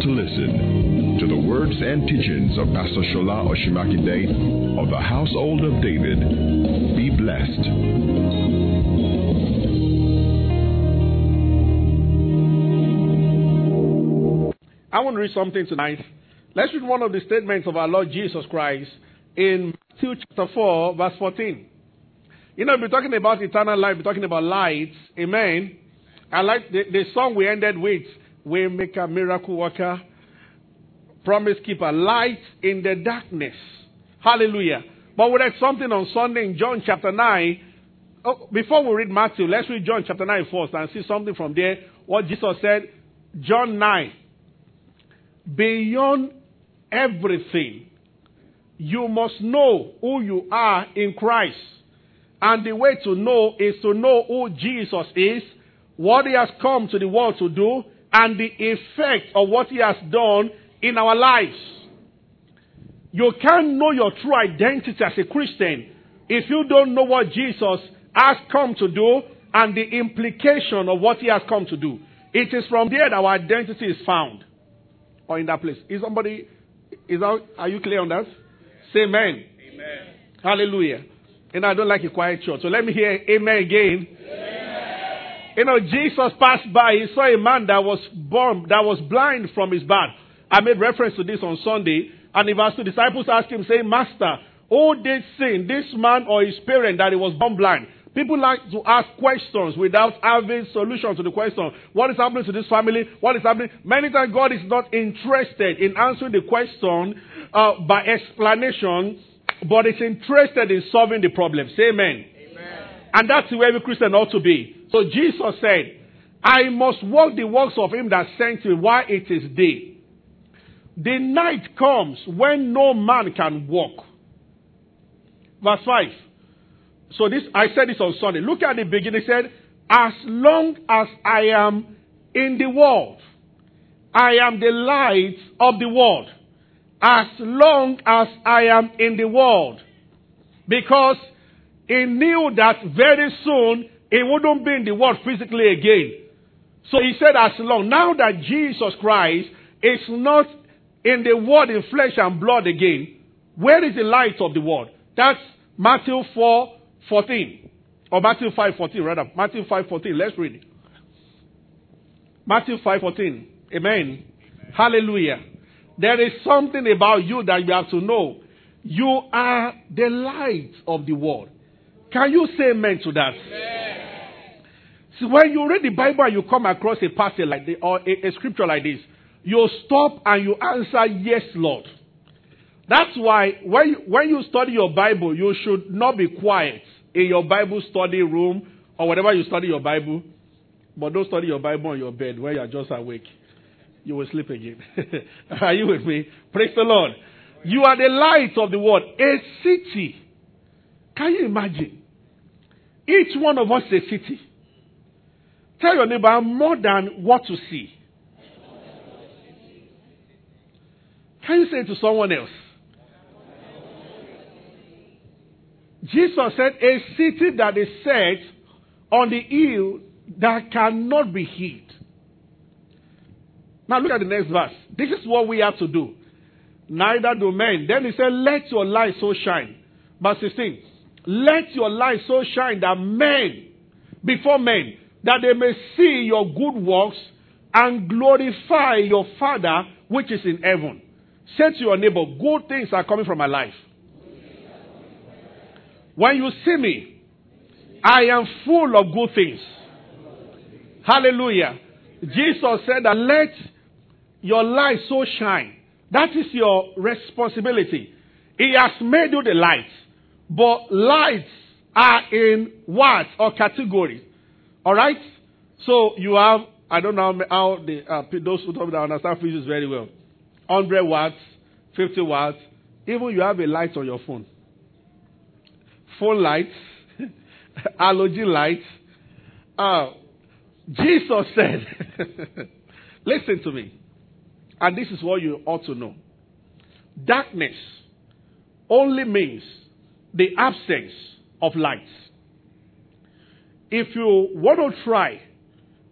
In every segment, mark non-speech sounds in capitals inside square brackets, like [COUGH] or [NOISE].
to listen to the words and teachings of Pastor Shola Osunmakinde of the Household of David. Be blessed. I want to read something tonight. Let's read one of the statements of our Lord Jesus Christ in Matthew chapter 4, verse 14. You know, we're talking about eternal life, we're talking about light. Amen. I like the, the song we ended with Waymaker, Miracle Worker, Promise Keeper, Light in the Darkness. Hallelujah. But we read something on Sunday in John chapter 9. Oh, before we read Matthew, let's read John chapter 9 first and see something from there. What Jesus said, John 9. Beyond everything, you must know who you are in Christ. And the way to know is to know who Jesus is, what he has come to the world to do, and the effect of what he has done in our lives. You can't know your true identity as a Christian if you don't know what Jesus has come to do and the implication of what he has come to do. It is from there that our identity is found. Or in that place. Is somebody, is that, are you clear on that? Say amen. Amen. Hallelujah. And I don't like a quiet church. So let me hear amen again. You know, Jesus passed by, he saw a man that was born, that was blind from his birth. I made reference to this on Sunday, and the verse two disciples asked him, saying, Master, who did sin, this man or his parent that he was born blind? People like to ask questions without having solution to the question. What is happening to this family? What is happening? Many times God is not interested in answering the question uh, by explanation, but is interested in solving the problem. Say amen. Amen. And that's the way every Christian ought to be. So Jesus said, I must walk the works of him that sent me while it is day. The night comes when no man can walk. Verse 5. So this I said this on Sunday. Look at the beginning. It said, As long as I am in the world, I am the light of the world. As long as I am in the world. Because he knew that very soon he wouldn't be in the world physically again. So he said, as long. Now that Jesus Christ is not in the world in flesh and blood again, where is the light of the world? That's Matthew 4 14. Or Matthew 5 14, rather. Matthew 5 14. Let's read it. Matthew 5 14. Amen. Amen. Hallelujah. There is something about you that you have to know. You are the light of the world. Can you say amen to that? Amen. See, when you read the Bible and you come across a passage like this, or a, a scripture like this, you stop and you answer, Yes, Lord. That's why when you, when you study your Bible, you should not be quiet in your Bible study room or whatever you study your Bible. But don't study your Bible on your bed where you are just awake. You will sleep again. [LAUGHS] are you with me? Praise the Lord. You are the light of the world. A city. Can you imagine? Each one of us a city. Tell your neighbor, more than what to see. Can you say it to someone else? Jesus said, A city that is set on the hill that cannot be hid. Now look at the next verse. This is what we have to do. Neither do men. Then he said, Let your light so shine. Verse 16. Let your light so shine that men, before men, that they may see your good works and glorify your Father which is in heaven. Say to your neighbor, Good things are coming from my life. When you see me, I am full of good things. Hallelujah. Jesus said that let your light so shine. That is your responsibility. He has made you the light. But lights are in what or categories. Alright? So you have, I don't know how the, uh, those who don't understand physics very well. 100 watts, 50 watts. Even you have a light on your phone phone lights, [LAUGHS] halogen lights. Uh, Jesus said, [LAUGHS] listen to me. And this is what you ought to know. Darkness only means the absence of light. If you want to try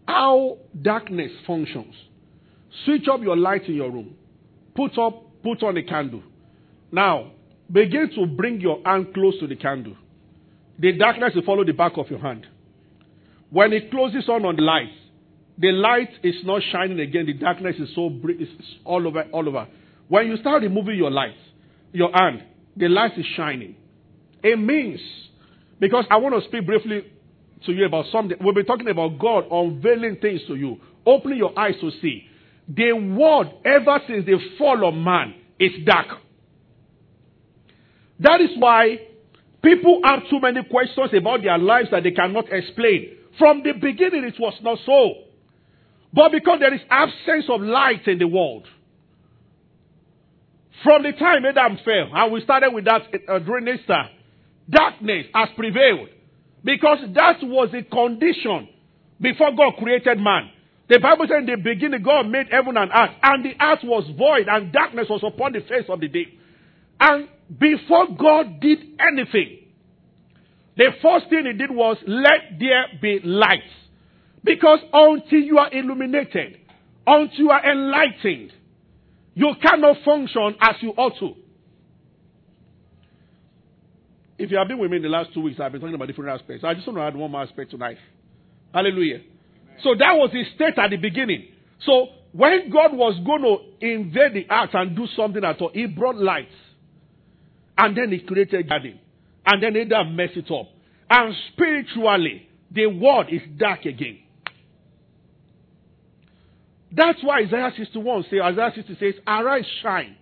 how darkness functions, Switch up your light in your room. Put up, put on a candle. Now, begin to bring your hand close to the candle. The darkness will follow the back of your hand. When it closes on on the light, the light is not shining again. The darkness is so it's all over, all over. When you start removing your light, your hand, the light is shining. It means because I want to speak briefly to you about something. We'll be talking about God unveiling things to you, opening your eyes to see. The world, ever since the fall of man, is dark. That is why people have too many questions about their lives that they cannot explain. From the beginning, it was not so. But because there is absence of light in the world, from the time Adam fell, and we started with that uh, during Easter, darkness has prevailed. Because that was the condition before God created man. The Bible said in the beginning, God made heaven and earth, and the earth was void, and darkness was upon the face of the deep. And before God did anything, the first thing he did was, let there be light. Because until you are illuminated, until you are enlightened, you cannot function as you ought to. If you have been with me in the last two weeks, I've been talking about different aspects. I just want to add one more aspect tonight. Hallelujah. Amen. So that was his state at the beginning. So when God was going to invade the earth and do something at all, he brought light. And then he created a garden. And then Adam messed it up. And spiritually, the world is dark again. That's why Isaiah 61 says, Isaiah 60 says, Arise, shine,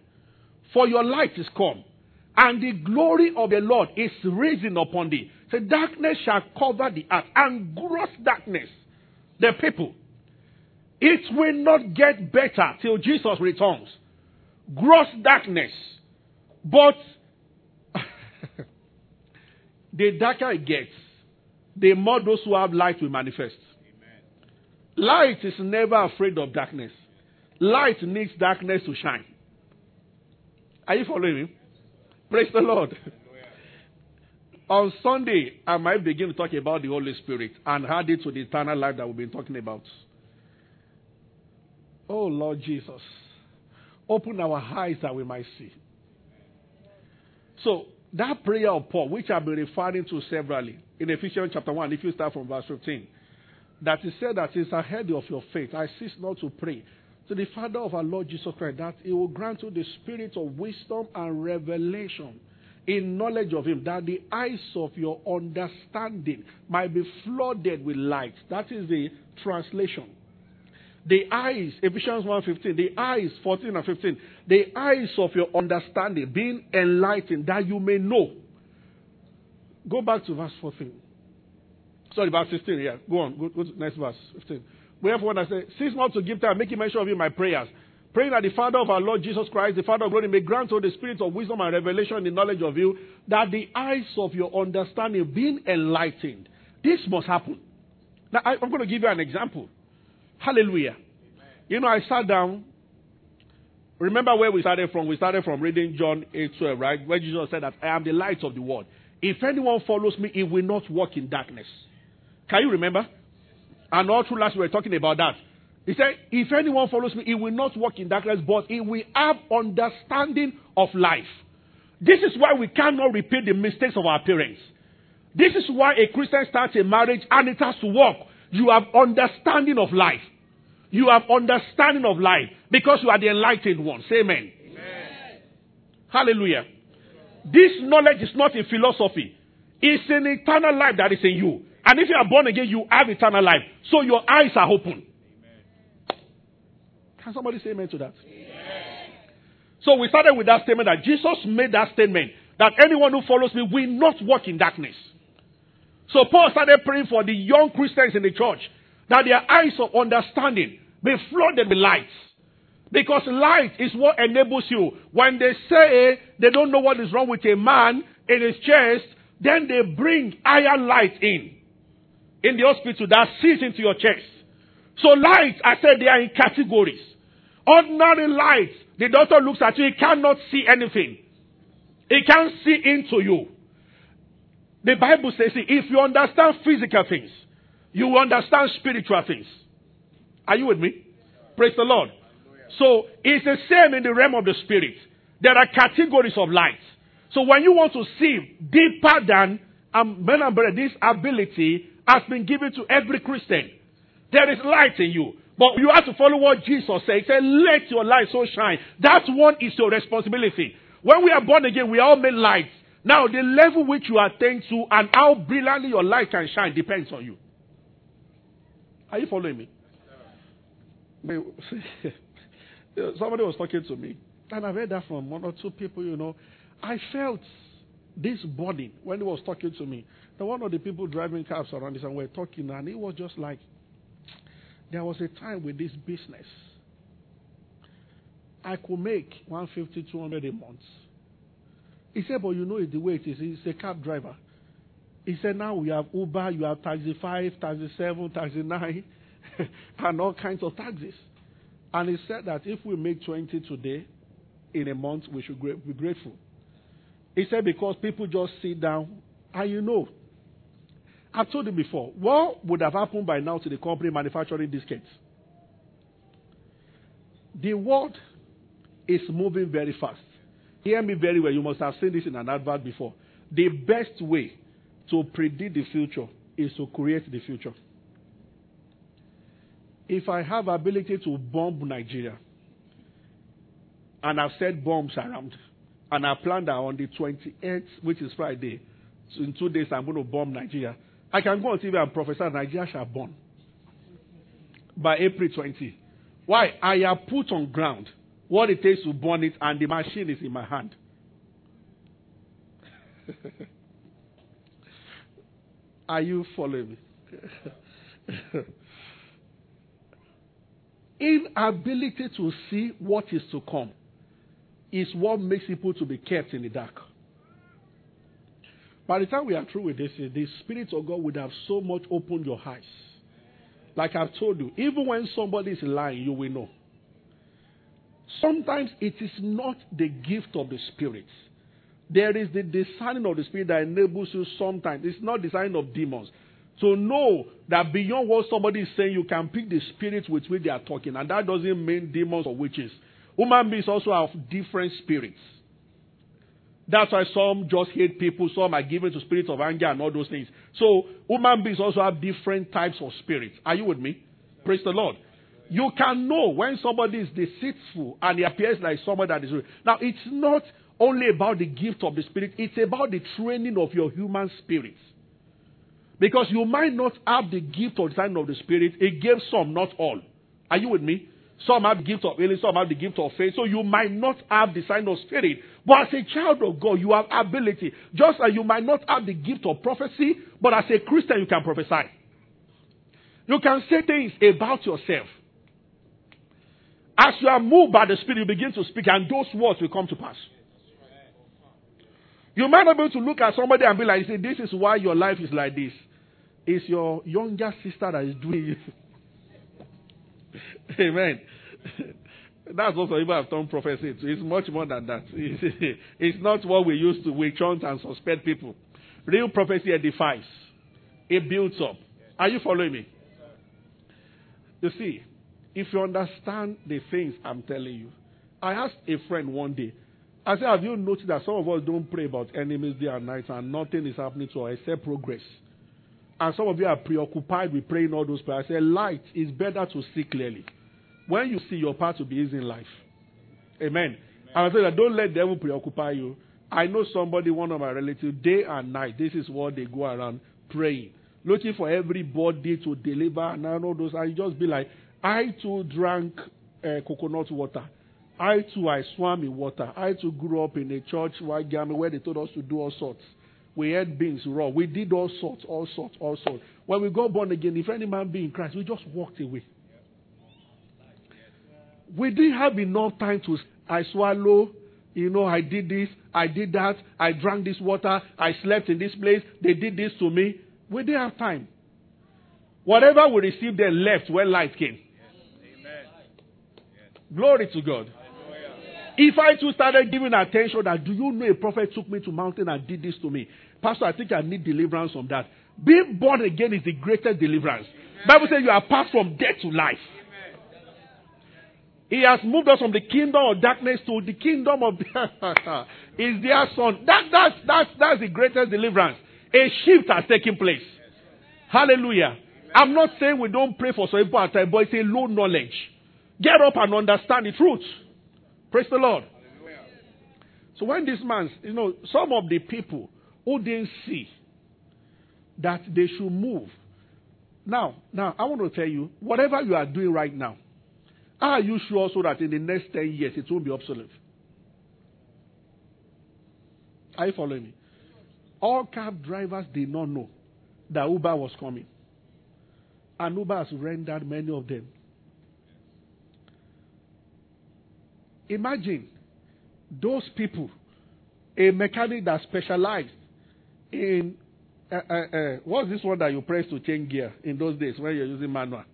for your light is come, and the glory of the Lord is risen upon thee. So darkness shall cover the earth, and gross darkness, the people. It will not get better till Jesus returns. Gross darkness. But [LAUGHS] the darker it gets, the more those who have light will manifest. Amen. Light is never afraid of darkness. Light needs darkness to shine. Are you following me? Praise the Lord. On Sunday, I might begin to talk about the Holy Spirit and add it to the eternal life that we've been talking about. Oh, Lord Jesus. Open our eyes that we might see. So, that prayer of Paul, which I've been referring to severally in Ephesians chapter 1, if you start from verse 15, that he said that is ahead of your faith. I cease not to pray to the Father of our Lord Jesus Christ that he will grant you the spirit of wisdom and revelation in knowledge of him, that the eyes of your understanding might be flooded with light. That is the translation. The eyes, Ephesians 1.15, the eyes, 14 and 15, the eyes of your understanding being enlightened that you may know. Go back to verse 14. Sorry, verse 16, yeah. Go on, go, go to next verse, 15. Wherefore, when I say, cease not to give time, making mention of you in my prayers, praying that the Father of our Lord Jesus Christ, the Father of glory, may grant you the spirit of wisdom and revelation in the knowledge of you, that the eyes of your understanding being enlightened. This must happen. Now, I, I'm going to give you an example. Hallelujah. Amen. You know, I sat down. Remember where we started from? We started from reading John 8 12, right? Where Jesus said that I am the light of the world. If anyone follows me, he will not walk in darkness. Can you remember? And all through last we were talking about that. He said, If anyone follows me, he will not walk in darkness, but he will have understanding of life. This is why we cannot repeat the mistakes of our parents. This is why a Christian starts a marriage and it has to work. You have understanding of life. You have understanding of life because you are the enlightened one. Say amen. amen. Hallelujah. This knowledge is not in philosophy. It's an eternal life that is in you. And if you are born again, you have eternal life. So your eyes are open. Amen. Can somebody say amen to that? Amen. So we started with that statement that Jesus made that statement that anyone who follows me will not walk in darkness. So Paul started praying for the young Christians in the church that their eyes of understanding be flooded with light. Because light is what enables you. When they say they don't know what is wrong with a man in his chest, then they bring iron light in. In the hospital that sees into your chest. So light, I said they are in categories. Ordinary light, the doctor looks at you, he cannot see anything. He can't see into you. The Bible says, if you understand physical things, you understand spiritual things. Are you with me? Praise the Lord. So it's the same in the realm of the spirit. There are categories of light. So when you want to see deeper than um, men and brother, this ability has been given to every Christian. There is light in you. But you have to follow what Jesus said. He said, let your light so shine. That one is your responsibility. When we are born again, we all made light. Now, the level which you attain to and how brilliantly your light can shine depends on you. Are you following me? [LAUGHS] Somebody was talking to me, and I've heard that from one or two people, you know. I felt this burden when he was talking to me. The one of the people driving cars around this and we're talking, and it was just like, there was a time with this business. I could make 150, 200 a month. He said, but you know the way it is. He's a cab driver. He said, now we have Uber, you have Taxi 5, Taxi 7, Taxi 9, [LAUGHS] and all kinds of taxis. And he said that if we make 20 today, in a month, we should be grateful. He said, because people just sit down, and you know, I've told you before, what would have happened by now to the company manufacturing diskettes? The world is moving very fast. Hear me very well. You must have seen this in an advert before. The best way to predict the future is to create the future. If I have ability to bomb Nigeria, and I've set bombs around, and I plan that on the 28th, which is Friday, so in two days I'm going to bomb Nigeria. I can go on TV and prophesy Nigeria shall burn by April 20. Why? I have put on ground what it takes to burn it, and the machine is in my hand. [LAUGHS] Are you following me? [LAUGHS] Inability to see what is to come is what makes people to be kept in the dark. By the time we are through with this, eh, the Spirit of God would have so much opened your eyes. Like I've told you, even when somebody is lying, you will know. Sometimes it is not the gift of the Spirit. There is the discerning of the Spirit that enables you sometimes. It's not the sign of demons. To know that beyond what somebody is saying, you can pick the spirits with which they are talking. And that doesn't mean demons or witches. Human beings also have different spirits. That's why some just hate people, some are given to spirits of anger and all those things. So human beings also have different types of spirits. Are you with me? Praise the Lord. You can know when somebody is deceitful and he appears like someone that is real. Now, it's not only about the gift of the Spirit, it's about the training of your human spirit. Because you might not have the gift or design of the Spirit, it gives some, not all. Are you with me? Some have the gift of healing, some have the gift of faith. So you might not have the sign of spirit. But as a child of God, you have ability. Just as you might not have the gift of prophecy, but as a Christian, you can prophesy. You can say things about yourself. As you are moved by the Spirit, you begin to speak, and those words will come to pass. You might not be able to look at somebody and be like, "See, this is why your life is like this." It's your younger sister that is doing it. [LAUGHS] [LAUGHS] Amen. That's also even I've done prophecy. It's much more than that. [LAUGHS] It's not what we used to. We chant and suspect people. Real prophecy edifies. It builds up. Are you following me? You see, if you understand the things I'm telling you, I asked a friend one day, I said, Have you noticed that some of us don't pray about enemies day and night and nothing is happening to us except progress? And some of you are preoccupied with praying all those prayers. I said, Light is better to see clearly. When you see your path to be easy in life. Amen. Amen. And I said that don't let devil preoccupy you. I know somebody, one of my relatives, day and night, this is what they go around praying, looking for everybody to deliver and all those. And you just be like, I too drank uh, coconut water. I too, I swam in water. I too grew up in a church where they told us to do all sorts. We had beings raw. We did all sorts, all sorts, all sorts. When we got born again, if any man be in Christ, we just walked away. We didn't have enough time to, I swallow, you know, I did this, I did that, I drank this water, I slept in this place, they did this to me. We didn't have time. Whatever we received, they left when light came. Glory to God. If I too started giving attention that, do you know a prophet took me to mountain and did this to me? Pastor, I think I need deliverance from that. Being born again is the greatest deliverance. Bible says you are passed from death to life. He has moved us from the kingdom of darkness to the kingdom of [LAUGHS] is their son. That, that's, that's, that's the greatest deliverance. A shift has taken place. Hallelujah. I'm not saying we don't pray for some people at time, but it's a low knowledge. Get up and understand the truth. Praise the Lord. So when this man, you know, some of the people see that they should move. Now, now I want to tell you, whatever you are doing right now, are you sure so that in the next 10 years it won't be obsolete? Are you following me? All cab drivers did not know that Uber was coming. And Uber has rendered many of them. Imagine those people, a mechanic that specialized in uh, uh, uh, what's this one that you press to change gear in those days when you're using manual?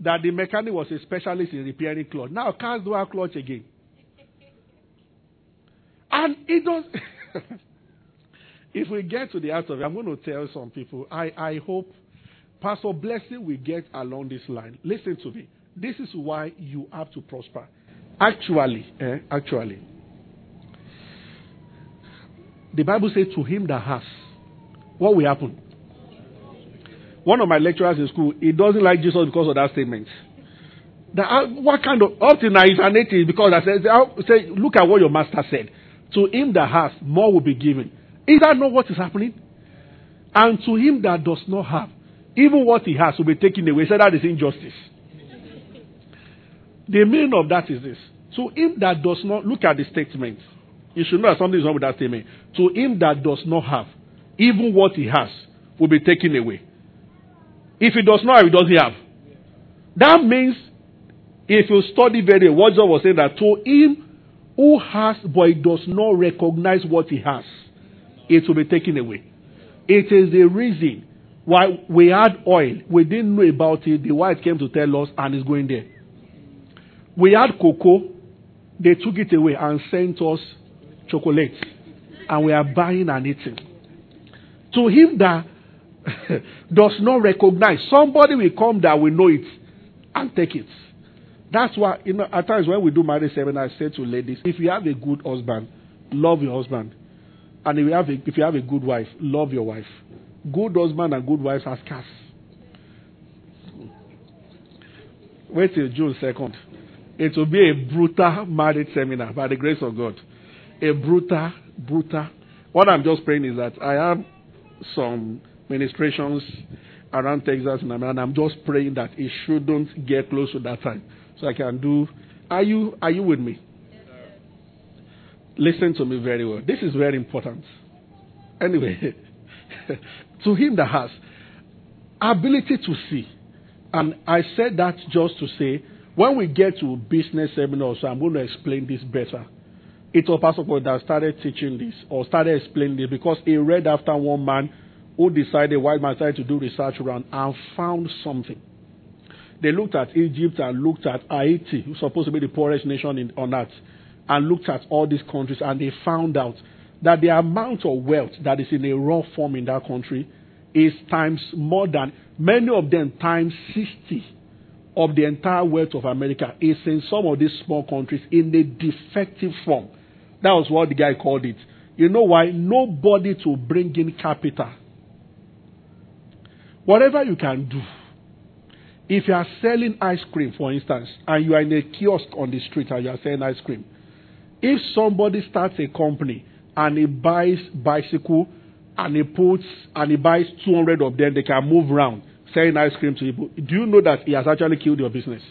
That the mechanic was a specialist in repairing clutch. Now cars do have clutch again. And it does. [LAUGHS] if we get to the out of it, I'm going to tell some people, I, I hope Pastor Blessing will get along this line. Listen to me. This is why you have to prosper. Actually, eh, actually, the Bible says to him that has, what will happen? One of my lecturers in school, he doesn't like Jesus because of that statement. That, uh, what kind of, up he's an atheist because I said, say, look at what your master said. To him that has, more will be given. Is that not what is happening? And to him that does not have, even what he has will be taken away. He said that is injustice. the meaning of that is this. To him that does not, look at the statement. You should know that something is wrong with that statement. To him that does not have, even what he has will be taken away. If he does not have, he doesn't have. That means, if you study very well, what John was saying that to him who has but he does not recognize what he has, it will be taken away. It is the reason why we had oil. We didn't know about it. The wife came to tell us and it's going there. We had cocoa. They took it away and sent us chocolate. And we are buying and eating. To him that [LAUGHS] does not recognize, somebody will come that will know it and take it. That's why, you know, at times when we do marriage seminar, I say to ladies, if you have a good husband, love your husband. And if you have a, if you have a good wife, love your wife. Good husband and good wives are scarce. Wait till June 2nd. It will be a brutal marriage seminar by the grace of God. A brutal, brutal. What I'm just praying is that I have some ministrations around Texas and I'm just praying that it shouldn't get close to that time. So I can do. Are you, are you with me? Listen to me very well. This is very important. Anyway, [LAUGHS] to him that has ability to see. And I said that just to say, when we get to business seminars, I'm going to explain this better. It was Pastor Paul that started teaching this or started explaining this because he read after one man who decided, while man started to do research around and found something. They looked at Egypt and looked at Haiti, who's supposed to be the poorest nation in, on earth, and looked at all these countries, and they found out that the amount of wealth that is in a raw form in that country is times more than many of them times 60 of the entire wealth of America is in some of these small countries in a defective form. That was what the guy called it. You know why? Nobody to bring in capital. Whatever you can do. If you are selling ice cream, for instance, and you are in a kiosk on the street and you are selling ice cream, if somebody starts a company and he buys bicycle and he puts and he buys 200 of them, they can move around selling ice cream to people. Do you know that he has actually killed your business?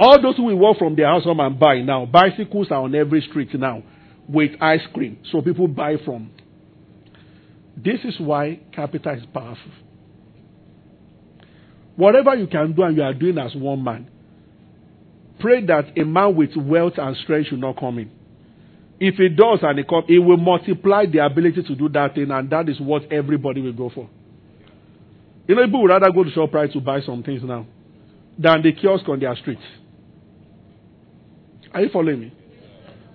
All those who will walk from their house home and buy now, bicycles are on every street now with ice cream, so people buy from. This is why capital is powerful. Whatever you can do and you are doing as one man, pray that a man with wealth and strength should not come in. If it does and it comes, it will multiply the ability to do that thing, and that is what everybody will go for. You know, people would rather go to ShopRite to buy some things now than the kiosk on their streets. Are you following me?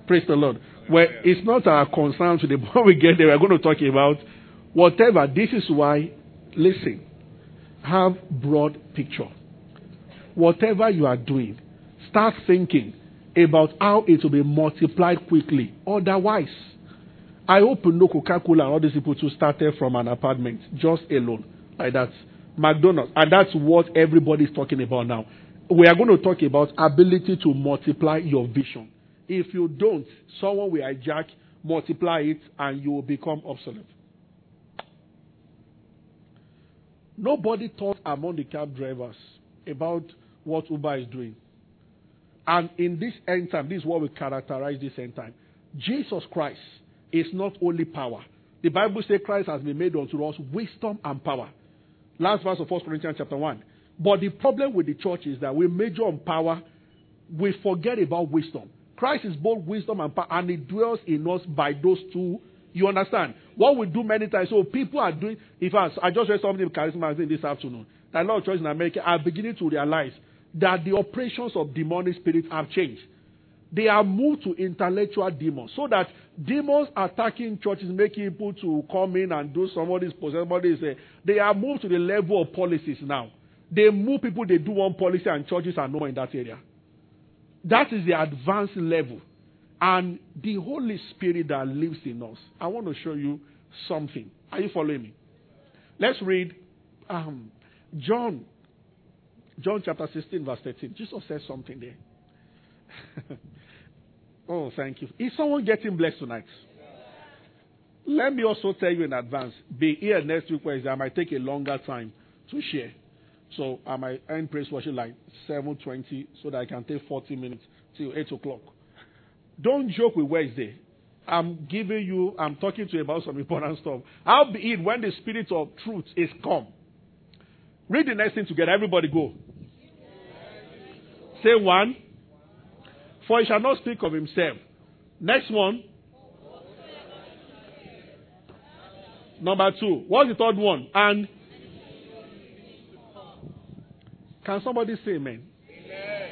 Praise the Lord. Well, it's not our concern today, [LAUGHS] when we get there, we're going to talk about whatever. This is why, listen, have broad picture. Whatever you are doing, start thinking about how it will be multiplied quickly. Otherwise, I hope no Coca-Cola and all these people to started from an apartment just alone like that. McDonald's, and that's what everybody is talking about now. We are going to talk about ability to multiply your vision. If you don't, someone will hijack, multiply it, and you will become obsolete. Nobody thought among the cab drivers about what Uber is doing. And in this end time, this is what we characterize this end time. Jesus Christ is not only power. The Bible says Christ has been made unto us wisdom and power. Last verse of 1 Corinthians chapter 1. But the problem with the church is that we major on power, we forget about wisdom. Christ is both wisdom and power, and it dwells in us by those two. You understand? What we do many times, so people are doing, if I, I just read something in Charisma magazine this afternoon, that a lot of churches in America are beginning to realize that the operations of demonic spirits have changed. They are moved to intellectual demons. So that demons attacking churches, making people to come in and do somebody's possess somebody's. Uh, they are moved to the level of policies now. They move people, they do one policy, and churches are no in that area. That is the advanced level. And the Holy Spirit that lives in us. I want to show you something. Are you following me? Let's read um, John. John chapter 16, verse 13. Jesus says something there. [LAUGHS] oh, thank you. Is someone getting blessed tonight? Let me also tell you in advance. Be here next week Wednesday. I might take a longer time to share. So uh, I might end praise worship like 7.20 so that I can take 40 minutes till 8 o'clock. Don't joke with Wednesday. I'm giving you, I'm talking to you about some important stuff. I'll be in when the spirit of truth is come. Read the next thing together. Everybody go. Say one. For he shall not speak of himself. Next one. Number two. What's the third one? And can somebody say amen? amen?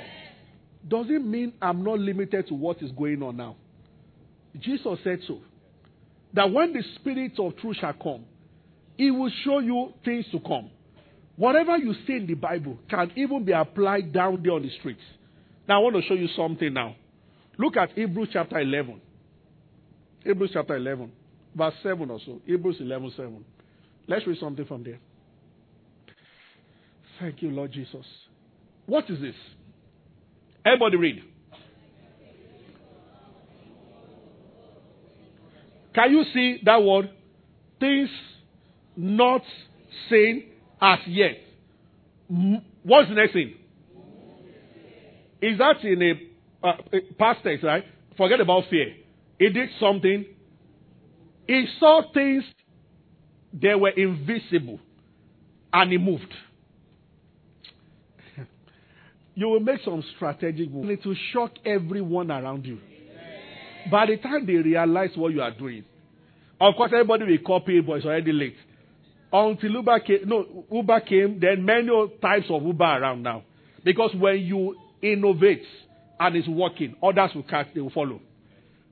Does it mean I'm not limited to what is going on now? Jesus said so. That when the Spirit of truth shall come, He will show you things to come. Whatever you see in the Bible can even be applied down there on the streets. Now, I want to show you something now. Look at Hebrews chapter 11. Hebrews chapter 11, verse 7 or so. Hebrews 11, 7. Let's read something from there. Thank you, Lord Jesus. What is this? Everybody read. Can you see that word? Things not seen as yet. What's the next thing? Is that in a, uh, past tense, right? Forget about fear. He did something. He saw things that were invisible and he moved you will make some strategic moves to shock everyone around you. By the time they realize what you are doing, of course, everybody will copy, but it's already late. Until Uber came, no, Uber came, then many types of Uber around now. Because when you innovate and it's working, others will catch, they will follow.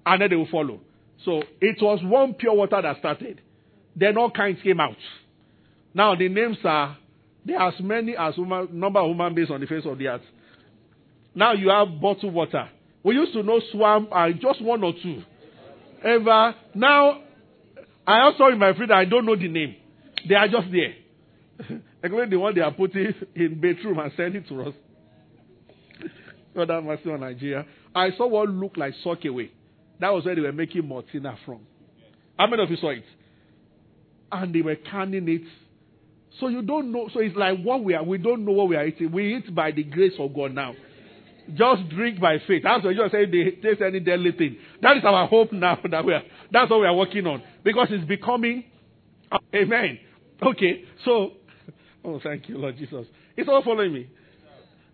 And then they will follow. So it was one pure water that started. Then all kinds came out. Now the names are there are as many as number of human beings on the face of the earth. Now you have bottled water. We used to know swamp and uh, just one or two. Ever. Now, I also in my friend, I don't know the name. They are just there. [LAUGHS] Including the one they are putting [LAUGHS] in bedroom and sending it to us. God have mercy on Nigeria. I saw what looked like soakaway. That was where they were making Maltina from. How many of you saw it? And they were canning it. So you don't know. So it's like what we are. We don't know what we are eating. We eat by the grace of God now. Just drink by faith. That's what you say they taste any deadly thing. That is our hope now [LAUGHS] that we are that's what we are working on. Because it's becoming Amen. Okay, so [LAUGHS] oh thank you, Lord Jesus. It's all following me.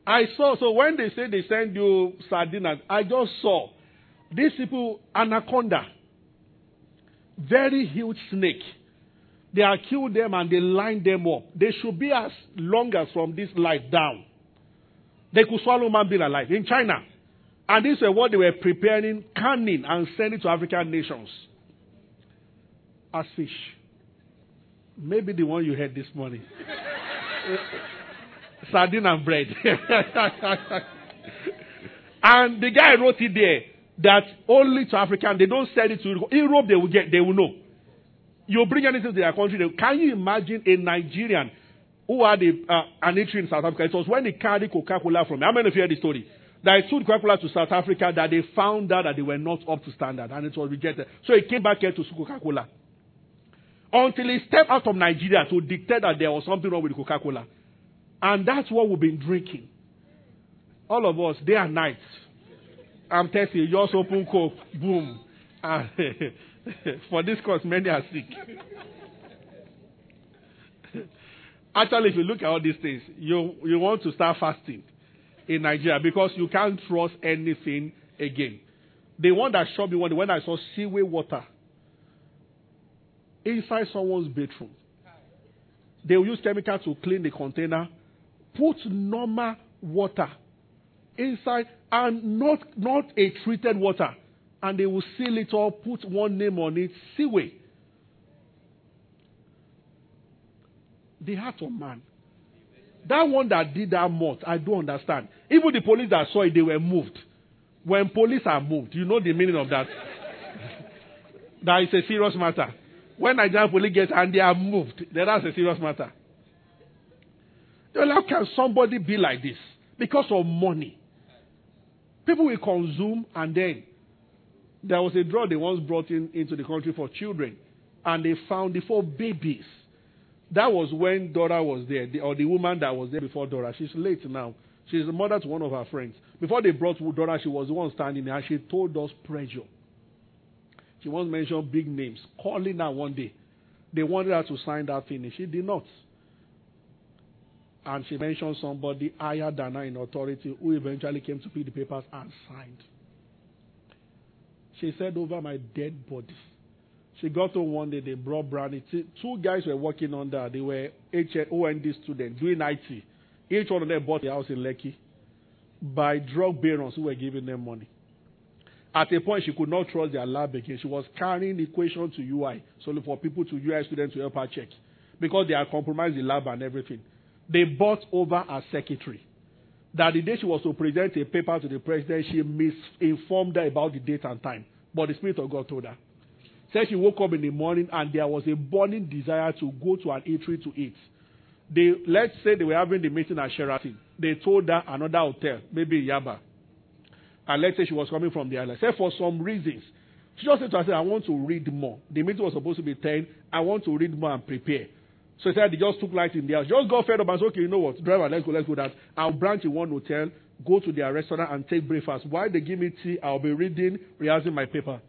I saw so when they say they send you sardines, I just saw these people anaconda, very huge snake. They are killed them and they line them up. They should be as long as from this light down. They could swallow man being alive in China. And this is what they were preparing, canning, and sending to African nations as fish. Maybe the one you had this morning. [LAUGHS] Sardine and bread. [LAUGHS] And the guy wrote it there that only to African, they don't sell it to Europe. Europe, they will get, they will know. You bring anything to their country, they, can you imagine a Nigerian who had a, uh, an eatery in South Africa? It was when they carried Coca-Cola from, how many of you heard the story? That he took Coca-Cola to South Africa that they found out that they were not up to standard and it was rejected. So he came back here to Coca-Cola. Until he stepped out of Nigeria to dictate that there was something wrong with Coca-Cola. And that's what we've been drinking. All of us, day and night. I'm telling you, just open coke, boom. And [LAUGHS] for this cause, many are sick. Actually, if you look at all these things, you, you want to start fasting in Nigeria because you can't trust anything again. The one that showed me one, when I saw seaway water inside someone's bedroom, they will use chemical to clean the container, put normal water inside and not, not a treated water. And they will seal it all, put one name on it, seaway. The heart of man. That one that did that moth, I don't understand. Even the police that saw it, they were moved. When police are moved, you know the meaning of that. [LAUGHS] that is a serious matter. When Nigerian police get and they are moved, then that's a serious matter. How can somebody be like this? Because of money. People will consume and then there was a drug they once brought in into the country for children and they found it for babies. That was when Dora was there, the, or the woman that was there before Dora. She's late now. She's the mother to one of her friends. Before they brought Dora, she was the one standing there she told us pressure. She once mentioned big names, calling her one day. They wanted her to sign that thing, she did not. And she mentioned somebody higher than her in authority who eventually came to pick the papers and signed. She said, Over my dead body. She got to one day, they brought brandy. Two guys were working on that. They were OND students doing IT. Each one of them bought a house in Lekki by drug barons who were giving them money. At a point, she could not trust their lab again. She was carrying equation to UI, solely for people to UI students to help her check. Because they had compromised the lab and everything. They bought over a secretary. That the day she was to present a paper to the president, she misinformed her about the date and time. But the Spirit of God told her. Said she woke up in the morning and there was a burning desire to go to an eatery to eat. They, let's say they were having the meeting at Sheraton. They told her another hotel, maybe Yaba. And let's say she was coming from the island. Said for some reasons. She just said to herself, I want to read more. The meeting was supposed to be 10. I want to read more and prepare. So he said they just took light in the house. Just got fed up and said, okay, you know what? Driver, let's go, let's go that. I'll branch in one hotel, go to their restaurant and take breakfast. While they give me tea, I'll be reading, rehearsing my paper.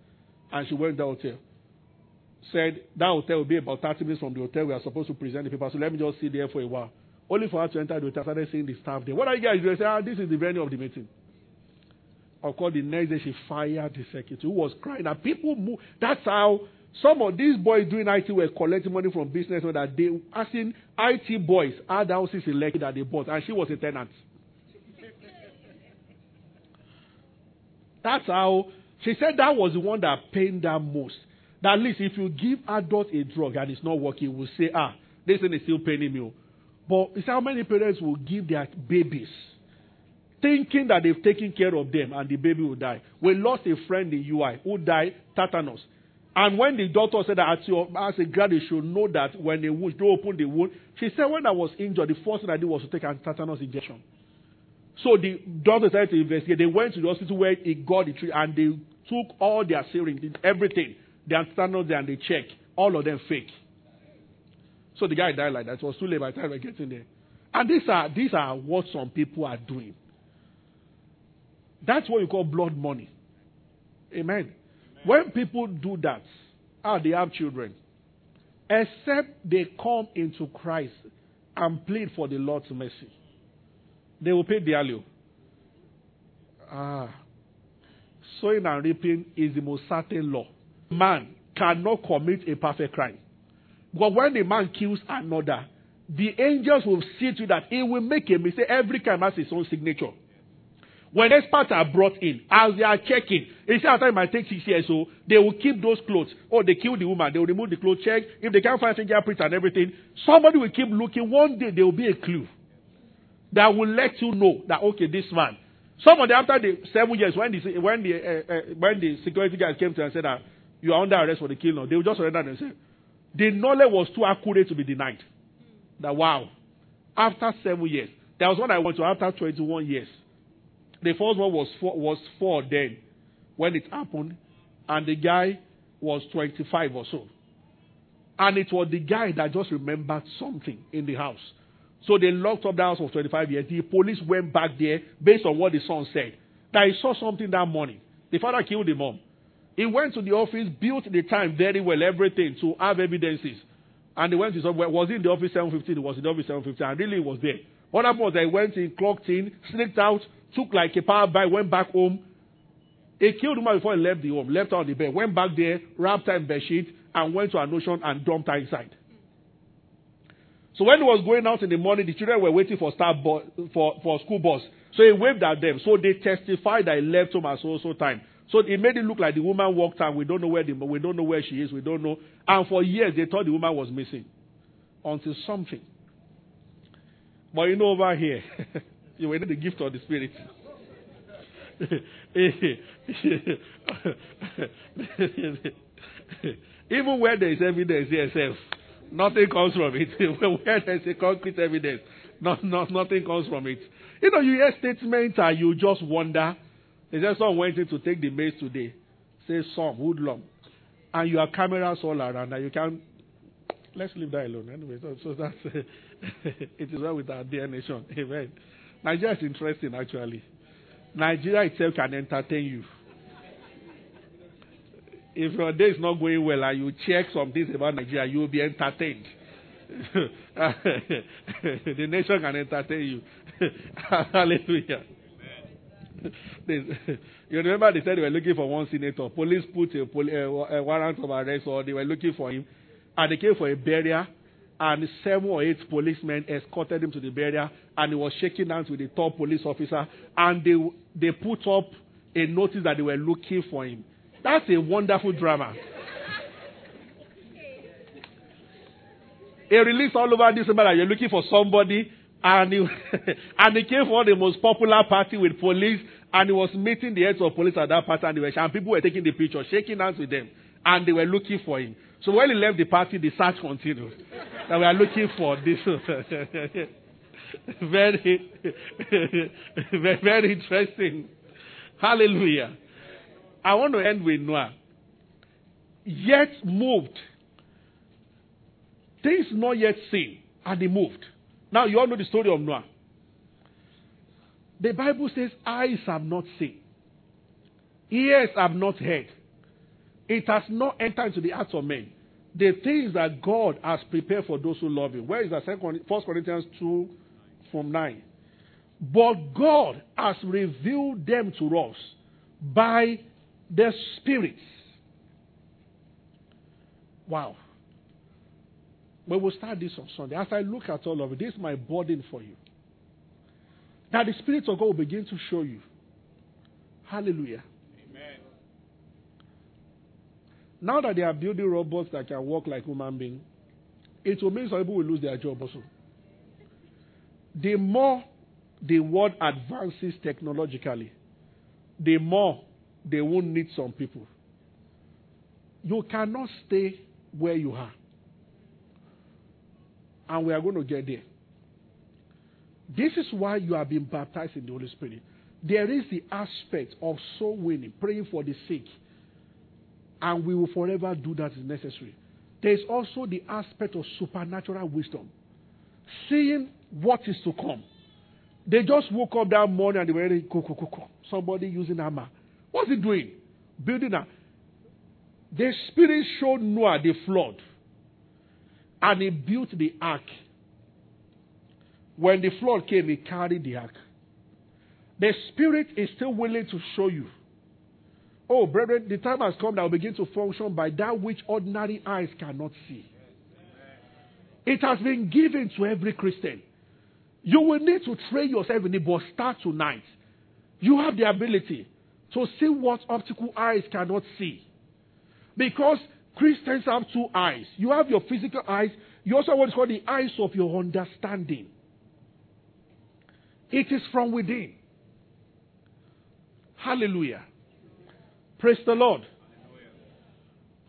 And she went to the hotel. Said that hotel will be about 30 minutes from the hotel we are supposed to present the paper. So let me just sit there for a while. Only for her to enter the hotel, I started seeing the staff there. What are you guys doing? I said, ah, this is the venue of the meeting. Of course, the next day she fired the secretary who was crying. And people move. That's how some of these boys doing IT were collecting money from business that they asking IT boys had houses in Lekki that they bought, and she was a tenant. That's how she said that was the one that pained her most. That at least if you give adults a drug and it's not working, we'll say, ah, this thing is still paining me. But it's how many parents will give their babies thinking that they've taken care of them and the baby will die. We lost a friend in UI who died tetanus. And when the doctor said that as, a grad, you should know that when they wound, they open the wound. She said, when I was injured, the first thing I did was to take a tetanus injection. So the doctor started to investigate. They went to the hospital where he got the treatment and they took all their syringes, everything, their tetanus and they check. All of them fake. So the guy died like that. It was too late by the time I get in there. And these are, these are what some people are doing. That's what you call blood money. Amen. Amen. When people do that, ah, they have children. Except they come into Christ and plead for the Lord's mercy, they will pay dearly. Ah. Sowing and reaping is the most certain law. Man cannot commit a perfect crime. But when a man kills another, the angels will see to that he will make a mistake. Every crime has his own signature. When experts are brought in, as they are checking, they say after it might take six years, so they will keep those clothes. Or they kill the woman, they will remove the clothes, check. If they can't find fingerprints and everything, somebody will keep looking. One day there will be a clue that will let you know that, okay, this man, Somebody after the seven years, when the when the uh, uh, when the security guys came to and said that you are under arrest for the killing, they would just surrender themselves. The knowledge was too accurate to be denied. That wow, after seven years, there was one I went to after 21 years. The first one was four, was four then when it happened, and the guy was 25 or so. And it was the guy that just remembered something in the house. So they locked up the house for 25 years. The police went back there based on what the son said. That he saw something that morning. The father killed the mom. He went to the office, built the time very well, everything to have evidences. And he went to office. Was in the office 7.15? He was in the office 7.15. And really was there. What happened was he went in, clocked in, sneaked out, took like a power by, went back home. He killed woman before he left the home, left on the bed, went back there, wrapped her in bed sheet, and went to an ocean and dumped her inside. So when he was going out in the morning, the children were waiting for bus, for, for school bus. So he waved at them. So they testified that he left home at so so time. So it made it look like the woman walked out. We don't know where the, we don't know where she is. We don't know. And for years they thought the woman was missing, until something. But you know over here, [LAUGHS] you were the gift of the spirit. [LAUGHS] Even where there is evidence, yourself. Nothing comes from it. [LAUGHS] Where there's a concrete evidence, not, not, nothing comes from it. You know, you hear statements and you just wonder. They said someone went in to take the maze today. Say some, hoodlum. And you have cameras all around and you can let's leave that alone anyway. So, so that's [LAUGHS] it is well with our dear nation. Amen. Nigeria is interesting actually. Nigeria itself can entertain you if your day is not going well and you check some things about Nigeria, you will be entertained. [LAUGHS] the nation can entertain you. [LAUGHS] Hallelujah. [LAUGHS] you remember they said they were looking for one senator. Police put a, poli- eh, a, a eh, warrant of arrest, or they were looking for him, and they came for a burial. And seven or eight policemen escorted him to the burial, and he was shaking hands with the top police officer. And they they put up a notice that they were looking for him. That's a wonderful drama. A release all over this that you're looking for somebody, and he, [LAUGHS] and he came for the most popular party with police, and he was meeting the heads of police at that party, and, were, and people were taking the picture, shaking hands with them, and they were looking for him. So when he left the party, the search continued. [LAUGHS] we are looking for this. [LAUGHS] very, very, very interesting. Hallelujah. I want to end with Noah. Yet moved. Things not yet seen, and he moved. Now, you all know the story of Noah. The Bible says, Eyes have not seen, ears have not heard. It has not entered into the hearts of men. The things that God has prepared for those who love Him. Where is that? First Corinthians 2 from 9. But God has revealed them to us by the spirits. Wow. We will start this on Sunday. As I look at all of it, this is my burden for you. That the Spirit of God will begin to show you. Hallelujah. Amen. Now that they are building robots that can walk like human beings, it will mean some people will lose their job also. The more the world advances technologically, the more they won't need some people. You cannot stay where you are. And we are going to get there. This is why you have been baptized in the Holy Spirit. There is the aspect of soul winning, praying for the sick. And we will forever do that as necessary. There is also the aspect of supernatural wisdom, seeing what is to come. They just woke up that morning and they were ready, go, go. Somebody using hammer. What's he doing? Building a. The Spirit showed Noah the flood. And he built the ark. When the flood came, he carried the ark. The Spirit is still willing to show you. Oh, brethren, the time has come that will begin to function by that which ordinary eyes cannot see. It has been given to every Christian. You will need to train yourself in it, but start tonight. You have the ability to see what optical eyes cannot see. Because Christians have two eyes. You have your physical eyes, you also have what's called the eyes of your understanding. It is from within. Hallelujah. Praise the Lord.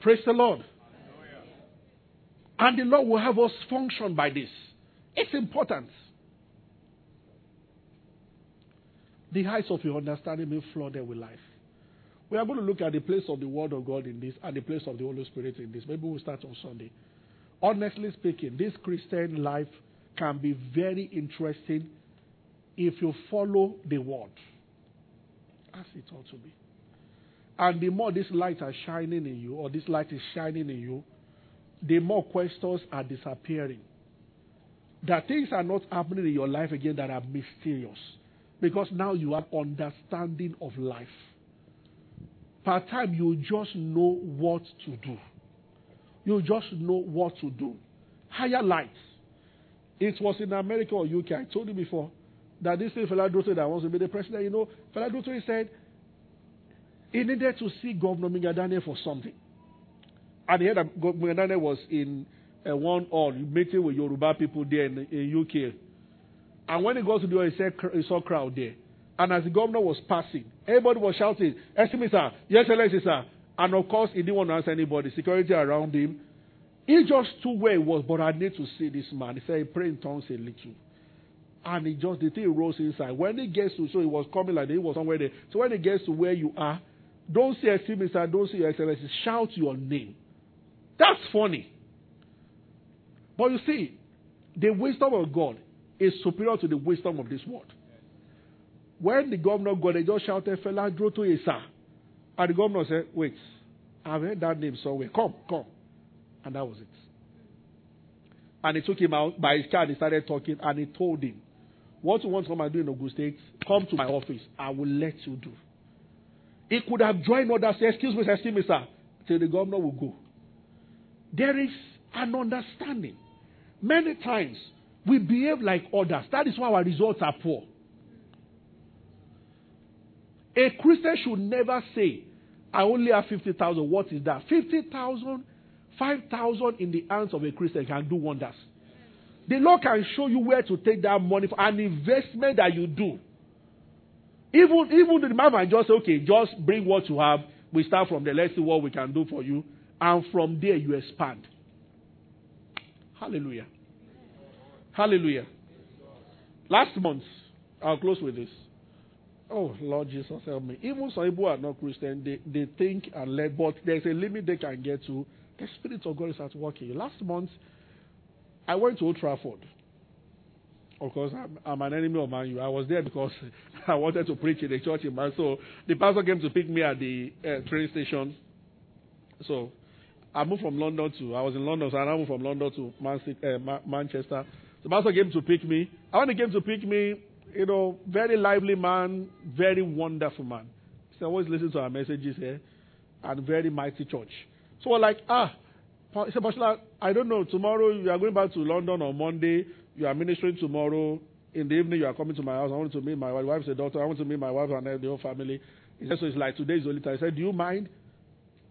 Praise the Lord. And the Lord will have us function by this. It's important. The heights of your understanding being flooded with life. We are going to look at the place of the Word of God in this and the place of the Holy Spirit in this. Maybe we'll start on Sunday. Honestly speaking, this Christian life can be very interesting if you follow the Word as it ought to be. And the more this light are shining in you, or this light is shining in you, the more questions are disappearing. That things are not happening in your life again that are mysterious. Because now you have understanding of life. Per time, you just know what to do. You just know what to do. Higher lights. It was in America or UK. I told you before that this is Fela Durotoye that wants to be the president. You know, Fela Durotoye said he needed to see Governor Mingadane for something. And he heard that Mingadane was in uh, one hall meeting with Yoruba people there in, in UK. And when he got to the he, said, he saw crowd there. And as the governor was passing, everybody was shouting, Excuse sir. Yes, Excellency, sir. And of course, he didn't want to answer anybody. Security around him. He just stood where he was, but I need to see this man. He said, he prayed in tongues a little. And he just, the thing rose inside. When he gets to, so he was coming like he was somewhere there. So when he gets to where you are, don't say, me, sir, don't say your excellency. Shout your name. That's funny. But you see, the wisdom of God is superior to the wisdom of this world. When the governor got, they just shouted, Fela Durotoye, sir. And the governor said, wait, I've heard that name somewhere. Come, come. And that was it. And he took him out by his car he started talking and he told him, What you want to come and do in Ogun State, come to my office. I will let you do. He could have joined others, Excuse me, excuse me, sir, till the governor will go. There is an understanding. Many times we behave like others. That is why our results are poor. A Christian should never say, I only have 50,000. What is that? 50,000, 5,000 in the hands of a Christian can do wonders. The Lord can show you where to take that money for an investment that you do. Even, even the man might just say, okay, just bring what you have. We start from there. Let's see what we can do for you. And from there, you expand. Hallelujah. Hallelujah. Last month, I'll close with this. Oh, Lord Jesus, help me. Even some people are not Christian, they, they think and let, but there's a limit they can get to. The Spirit of God is at work here. Last month, I went to Old Trafford. Of course, I'm, I'm an enemy of Man U. I was there because [LAUGHS] I wanted to preach in the church in Man. So the pastor came to pick me at the uh, train station. So I moved from London to, I was in London, so I moved from London to Man, uh, Manchester. The pastor came to pick me. When he came to pick me, you know, very lively man, very wonderful man. He always listen to our messages here, and very mighty church. So we're like, ah, he said, Bashla, I don't know, tomorrow you are going back to London on Monday, you are ministering tomorrow, in the evening you are coming to my house, I want to meet my wife, wife's a daughter, I want to meet my wife and the whole family. He said, so it's like, today is the only time. I said, do you mind?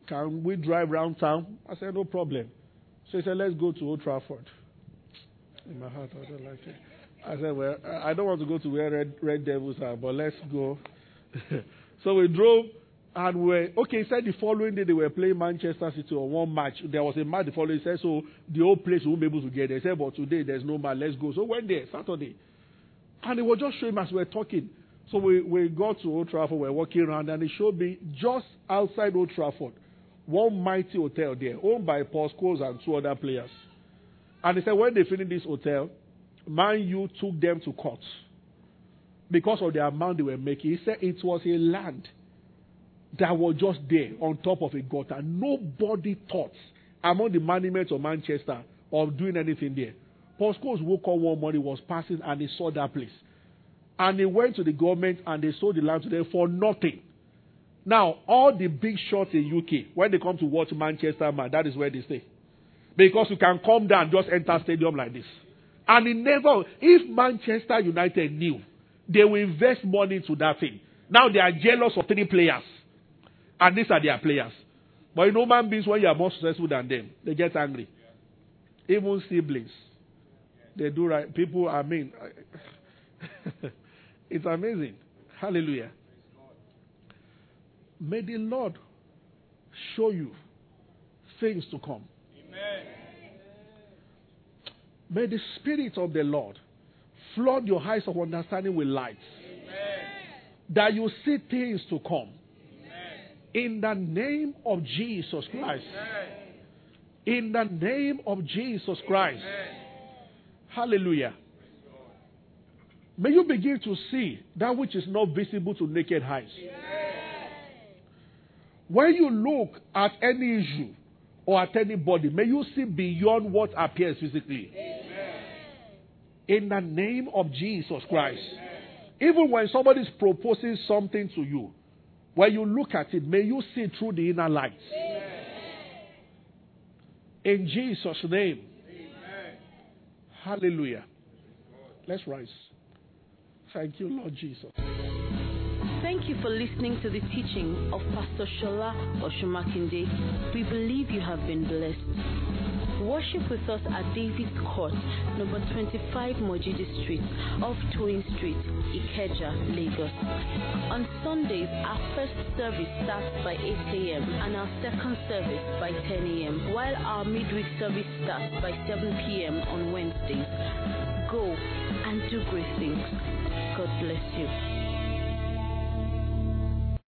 Can we drive around town? I said, no problem. So he said, let's go to Old Trafford. In my heart, I don't like it. I said, well, I don't want to go to where Red, Red Devils are, but let's go. [LAUGHS] so we drove and we okay, he said the following day they were playing Manchester City on one match. There was a match the following said, so the whole place won't be able to get there. He said, but today there's no match, let's go. So we went there, Saturday. And he was just showing as we were talking. So we, we got to Old Trafford, we were walking around, and it showed me just outside Old Trafford, one mighty hotel there, owned by Paul Scholes and two other players. And he said, when they finish this hotel, Man U took them to court because of the amount they were making. He said it was a land that was just there on top of a gutter. Nobody thought among the monuments of Manchester of doing anything there. Paul Scholes woke up one morning, was passing, and he saw that place. And he went to the government and they sold the land to them for nothing. Now, all the big shots in UK, when they come to watch Manchester, man, that is where they stay. Because you can come down, just enter stadium like this. And never, if Manchester United knew, they will invest money into that thing. Now they are jealous of three players. And these are their players. But you know, man beings, when you are more successful than them, they get angry. Even siblings. They do right. People, I mean, [LAUGHS] it's amazing. Hallelujah. May the Lord show you things to come. May the Spirit of the Lord flood your eyes of understanding with light. That you see things to come. In the name of Jesus Christ. In the name of Jesus Christ. Hallelujah. May you begin to see that which is not visible to naked eyes. When you look at any issue or at anybody, may you see beyond what appears physically. In the name of Jesus Christ. Even when somebody is proposing something to you, when you look at it, may you see through the inner light. In Jesus' name. Hallelujah. Let's rise. Thank you, Lord Jesus. Thank you for listening to the teaching of Pastor Shola Osunmakinde. We believe you have been blessed. Worship with us at David's Court, number 25 Mojidi Street, off Toyin Street, Ikeja, Lagos. On Sundays, our first service starts by 8 a.m. and our second service by 10 a.m., while our midweek service starts by 7 p.m. on Wednesdays. Go and do great things. God bless you.